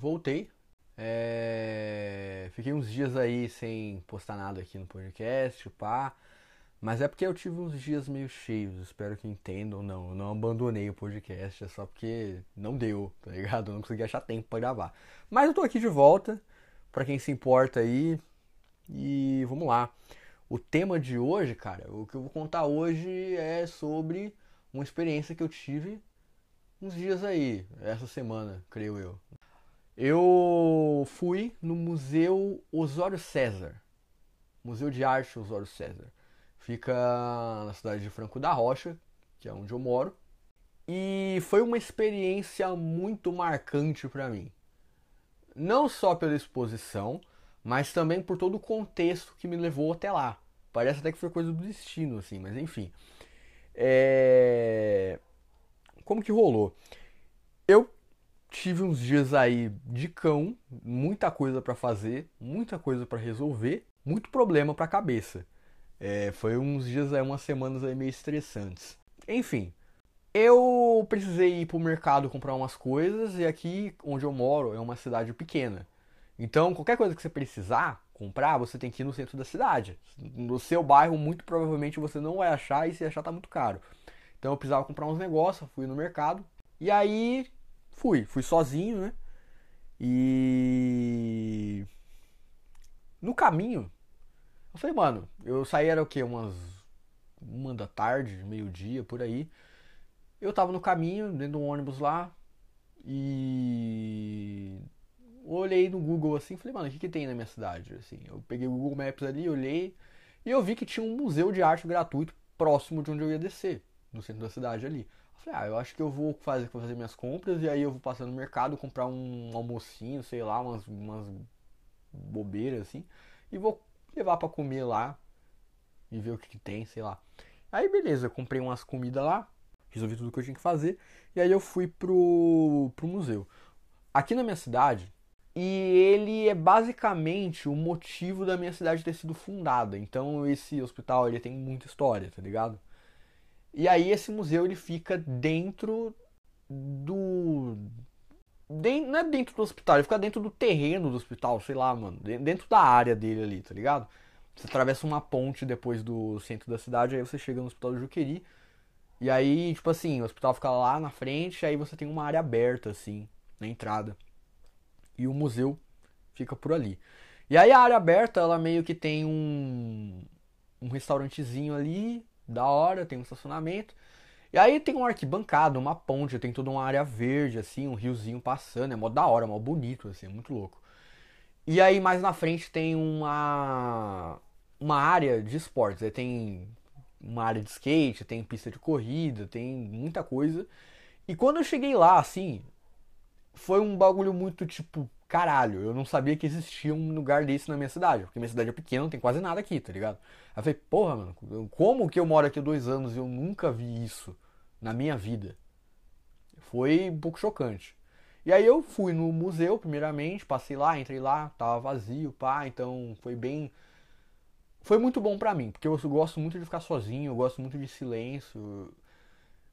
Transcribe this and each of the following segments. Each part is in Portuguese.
voltei. É... Fiquei uns dias aí sem postar nada aqui no podcast, pá. Mas é porque eu tive uns dias meio cheios, espero que entendam. Não, eu não abandonei o podcast, é só porque não deu, tá ligado? Eu não consegui achar tempo para gravar. Mas eu tô aqui de volta, para quem se importa aí. E vamos lá. O tema de hoje, cara, o que eu vou contar hoje é sobre uma experiência que eu tive uns dias aí, essa semana, creio eu. Eu fui no Museu Osório César. Museu de Arte Osório César. Fica na cidade de Franco da Rocha, que é onde eu moro. E foi uma experiência muito marcante para mim. Não só pela exposição, mas também por todo o contexto que me levou até lá. Parece até que foi coisa do destino, assim, mas enfim. É... Como que rolou? Eu tive uns dias aí de cão, muita coisa para fazer, muita coisa para resolver, muito problema para cabeça. É, foi uns dias aí, umas semanas aí meio estressantes. Enfim, eu precisei ir pro mercado comprar umas coisas e aqui onde eu moro é uma cidade pequena. Então, qualquer coisa que você precisar comprar, você tem que ir no centro da cidade. No seu bairro, muito provavelmente você não vai achar e se achar tá muito caro. Então, eu precisava comprar uns negócios, fui no mercado. E aí, fui. Fui sozinho, né? E. No caminho, eu falei, mano, eu saí era o quê? Umas. Uma da tarde, meio-dia, por aí. Eu tava no caminho, dentro de um ônibus lá. E olhei no Google assim, falei, mano, o que, que tem na minha cidade? Assim, eu peguei o Google Maps ali, olhei e eu vi que tinha um museu de arte gratuito próximo de onde eu ia descer, no centro da cidade ali. Falei, ah, eu acho que eu vou fazer, fazer minhas compras e aí eu vou passar no mercado, comprar um almocinho, sei lá, umas, umas bobeiras assim, e vou levar para comer lá e ver o que, que tem, sei lá. Aí beleza, eu comprei umas comidas lá, resolvi tudo que eu tinha que fazer, e aí eu fui pro, pro museu. Aqui na minha cidade e ele é basicamente o motivo da minha cidade ter sido fundada. Então esse hospital ele tem muita história, tá ligado? E aí esse museu ele fica dentro do não é dentro do hospital, ele fica dentro do terreno do hospital, sei lá, mano, dentro da área dele ali, tá ligado? Você atravessa uma ponte depois do centro da cidade, aí você chega no hospital do Juqueri. E aí, tipo assim, o hospital fica lá na frente, aí você tem uma área aberta assim, na entrada e o museu fica por ali. E aí a área aberta, ela meio que tem um, um restaurantezinho ali, da hora, tem um estacionamento. E aí tem uma arquibancada, uma ponte, tem toda uma área verde, assim, um riozinho passando, é mó da hora, mó bonito, assim, é muito louco. E aí mais na frente tem uma, uma área de esportes, aí tem uma área de skate, tem pista de corrida, tem muita coisa. E quando eu cheguei lá, assim, foi um bagulho muito tipo, caralho, eu não sabia que existia um lugar desse na minha cidade, porque minha cidade é pequena, não tem quase nada aqui, tá ligado? Aí eu falei, porra, mano, como que eu moro aqui dois anos e eu nunca vi isso na minha vida? Foi um pouco chocante. E aí eu fui no museu, primeiramente, passei lá, entrei lá, tava vazio, pá, então foi bem. Foi muito bom pra mim, porque eu gosto muito de ficar sozinho, eu gosto muito de silêncio.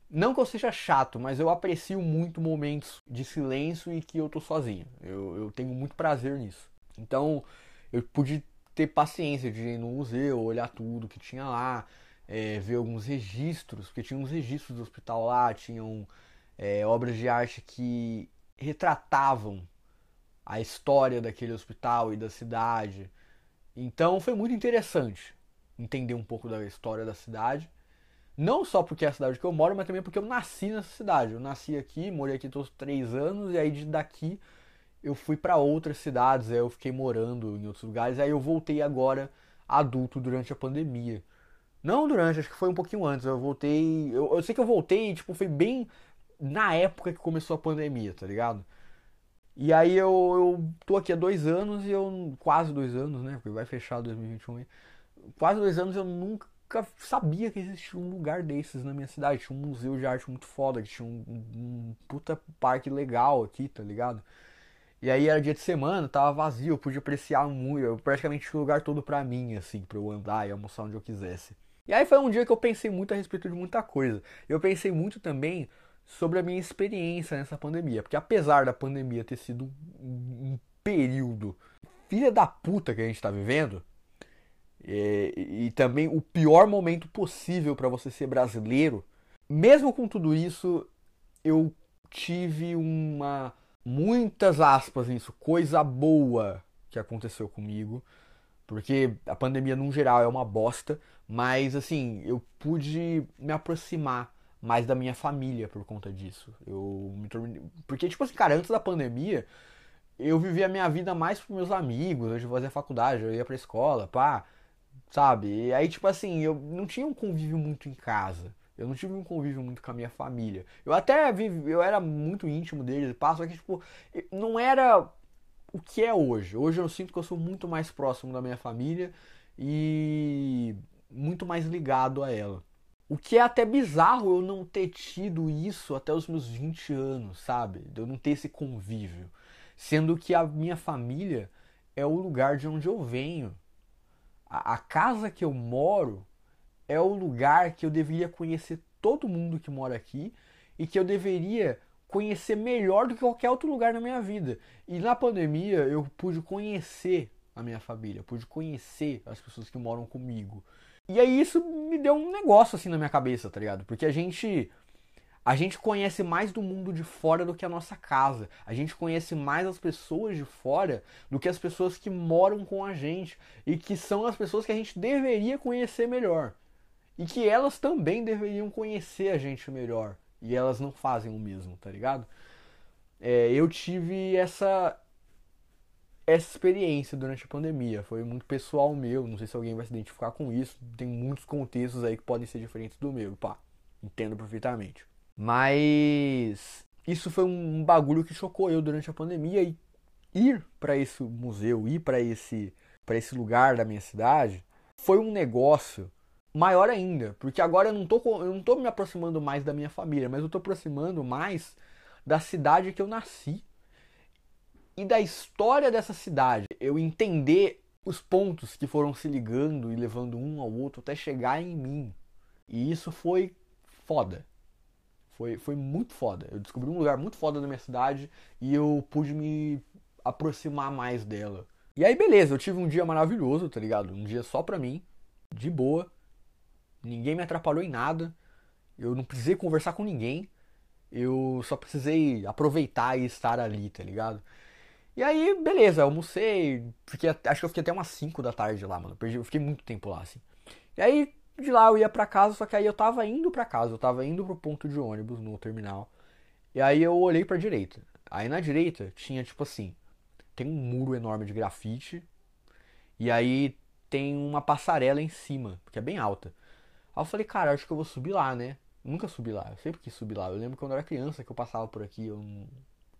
Não que eu seja chato, mas eu aprecio muito momentos de silêncio e que eu tô sozinho. Eu, eu tenho muito prazer nisso. Então, eu pude ter paciência de ir no museu, olhar tudo que tinha lá, é, ver alguns registros, porque tinha uns registros do hospital lá, tinham é, obras de arte que retratavam a história daquele hospital e da cidade. Então foi muito interessante entender um pouco da história da cidade. Não só porque é a cidade que eu moro, mas também porque eu nasci nessa cidade. Eu nasci aqui, morei aqui todos três anos, e aí daqui eu fui para outras cidades, aí eu fiquei morando em outros lugares, aí eu voltei agora adulto durante a pandemia. Não durante, acho que foi um pouquinho antes. Eu voltei. Eu, eu sei que eu voltei, tipo, foi bem na época que começou a pandemia, tá ligado? E aí eu, eu tô aqui há dois anos e eu. Quase dois anos, né? Porque vai fechar 2021 Quase dois anos eu nunca nunca sabia que existia um lugar desses na minha cidade. Tinha um museu de arte muito foda, que tinha um, um puta parque legal aqui, tá ligado? E aí era dia de semana, tava vazio, eu podia apreciar muito, eu praticamente tinha o lugar todo pra mim, assim, pra eu andar e almoçar onde eu quisesse. E aí foi um dia que eu pensei muito a respeito de muita coisa. Eu pensei muito também sobre a minha experiência nessa pandemia. Porque apesar da pandemia ter sido um, um período filha da puta que a gente está vivendo, é, e também o pior momento possível para você ser brasileiro, mesmo com tudo isso, eu tive uma muitas aspas nisso, coisa boa que aconteceu comigo, porque a pandemia no geral é uma bosta, mas assim, eu pude me aproximar mais da minha família por conta disso. Eu me tornei... Porque, tipo assim, cara, antes da pandemia, eu vivia a minha vida mais pros meus amigos, eu fazia faculdade, eu ia pra escola, pá, sabe? E aí, tipo assim, eu não tinha um convívio muito em casa. Eu não tive um convívio muito com a minha família. Eu até vivi, eu era muito íntimo deles, só que, tipo, não era o que é hoje. Hoje eu sinto que eu sou muito mais próximo da minha família e muito mais ligado a ela. O que é até bizarro eu não ter tido isso até os meus 20 anos, sabe? De eu não ter esse convívio. Sendo que a minha família é o lugar de onde eu venho. A, a casa que eu moro é o lugar que eu deveria conhecer todo mundo que mora aqui e que eu deveria conhecer melhor do que qualquer outro lugar na minha vida. E na pandemia eu pude conhecer a minha família, pude conhecer as pessoas que moram comigo. E aí isso me deu um negócio assim na minha cabeça, tá ligado? Porque a gente a gente conhece mais do mundo de fora do que a nossa casa. A gente conhece mais as pessoas de fora do que as pessoas que moram com a gente e que são as pessoas que a gente deveria conhecer melhor. E que elas também deveriam conhecer a gente melhor. E elas não fazem o mesmo, tá ligado? É, eu tive essa essa experiência durante a pandemia. Foi muito pessoal meu. Não sei se alguém vai se identificar com isso. Tem muitos contextos aí que podem ser diferentes do meu. Pá, entendo perfeitamente. Mas isso foi um bagulho que chocou eu durante a pandemia e ir para esse museu, ir para esse para esse lugar da minha cidade, foi um negócio maior ainda, porque agora eu não tô eu não tô me aproximando mais da minha família, mas eu tô aproximando mais da cidade que eu nasci e da história dessa cidade. Eu entender os pontos que foram se ligando e levando um ao outro até chegar em mim. E isso foi foda. Foi, foi muito foda. Eu descobri um lugar muito foda na minha cidade e eu pude me aproximar mais dela. E aí, beleza, eu tive um dia maravilhoso, tá ligado? Um dia só pra mim, de boa. Ninguém me atrapalhou em nada. Eu não precisei conversar com ninguém. Eu só precisei aproveitar e estar ali, tá ligado? E aí, beleza, almocei. Fiquei, acho que eu fiquei até umas 5 da tarde lá, mano. Eu fiquei muito tempo lá, assim. E aí, de lá eu ia para casa, só que aí eu tava indo para casa, eu tava indo pro ponto de ônibus no terminal. E aí eu olhei para direita. Aí na direita tinha tipo assim, tem um muro enorme de grafite e aí tem uma passarela em cima, que é bem alta. Aí eu falei, cara, acho que eu vou subir lá, né? Nunca subi lá, eu sempre quis subir lá. Eu lembro quando eu era criança que eu passava por aqui, eu não...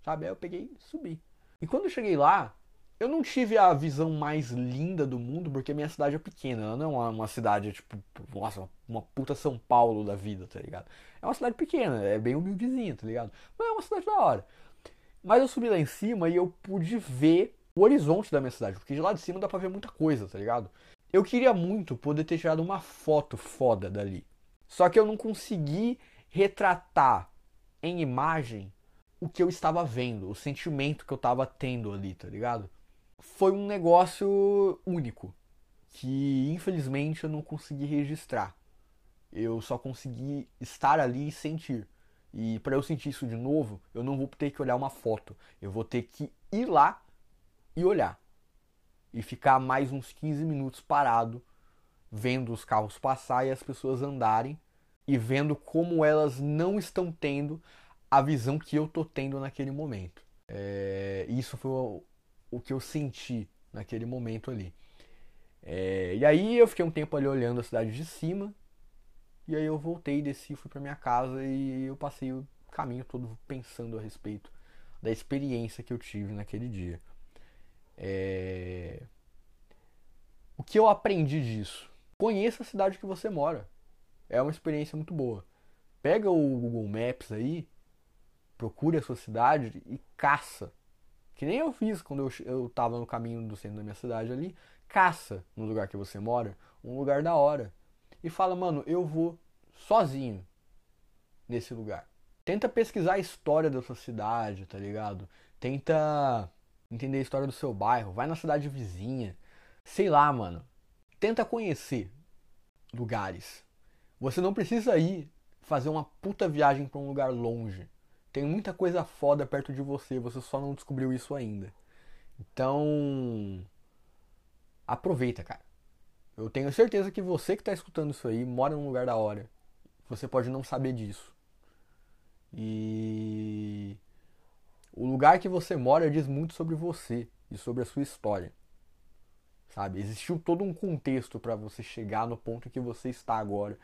sabe? Aí eu peguei e subi. E quando eu cheguei lá, eu não tive a visão mais linda do mundo, porque minha cidade é pequena. Ela não é uma, cidade, tipo, nossa, uma puta São Paulo da vida, tá ligado? É uma cidade pequena, é bem humildezinha, tá ligado? Mas é uma cidade da hora. Mas eu subi lá em cima e eu pude ver o horizonte da minha cidade, porque de lá de cima dá pra ver muita coisa, tá ligado? Eu queria muito poder ter tirado uma foto foda dali. Só que eu não consegui retratar em imagem o que eu estava vendo, o sentimento que eu estava tendo ali, tá ligado? Foi um negócio único que infelizmente eu não consegui registrar. Eu só consegui estar ali e sentir. E para eu sentir isso de novo, eu não vou ter que olhar uma foto. Eu vou ter que ir lá e olhar. E ficar mais uns 15 minutos parado, vendo os carros passar e as pessoas andarem e vendo como elas não estão tendo a visão que eu tô tendo naquele momento. É, isso foi o que eu senti naquele momento ali. É, e aí eu fiquei um tempo ali olhando a cidade de cima. E aí eu voltei, desci, fui para minha casa e eu passei o caminho todo pensando a respeito da experiência que eu tive naquele dia. É... O que eu aprendi disso? Conheça a cidade que você mora. É uma experiência muito boa. Pega o Google Maps aí, procure a sua cidade e caça que nem eu fiz quando eu, eu tava no caminho do centro da minha cidade ali. Caça no lugar que você mora, um lugar da hora. E fala, mano, eu vou sozinho nesse lugar. Tenta pesquisar a história da sua cidade, tá ligado? Tenta entender a história do seu bairro, vai na cidade vizinha. Sei lá, mano. Tenta conhecer lugares. Você não precisa ir fazer uma puta viagem para um lugar longe. Tem muita coisa foda perto de você, você só não descobriu isso ainda. Então, aproveita, cara. Eu tenho certeza que você que está escutando isso aí mora num lugar da hora. Você pode não saber disso. E o lugar que você mora diz muito sobre você e sobre a sua história. Sabe? Existiu todo um contexto para você chegar no ponto que você está agora.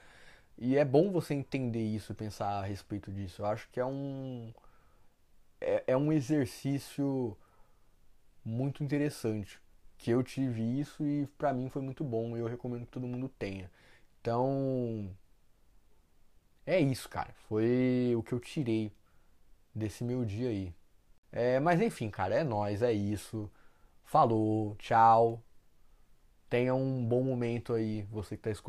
E é bom você entender isso, pensar a respeito disso. Eu acho que é um é, é um exercício muito interessante que eu tive isso e para mim foi muito bom e eu recomendo que todo mundo tenha. Então, é isso, cara. Foi o que eu tirei desse meu dia aí. É, mas enfim, cara, é nós, é isso. Falou, tchau. Tenha um bom momento aí, você que tá escutando.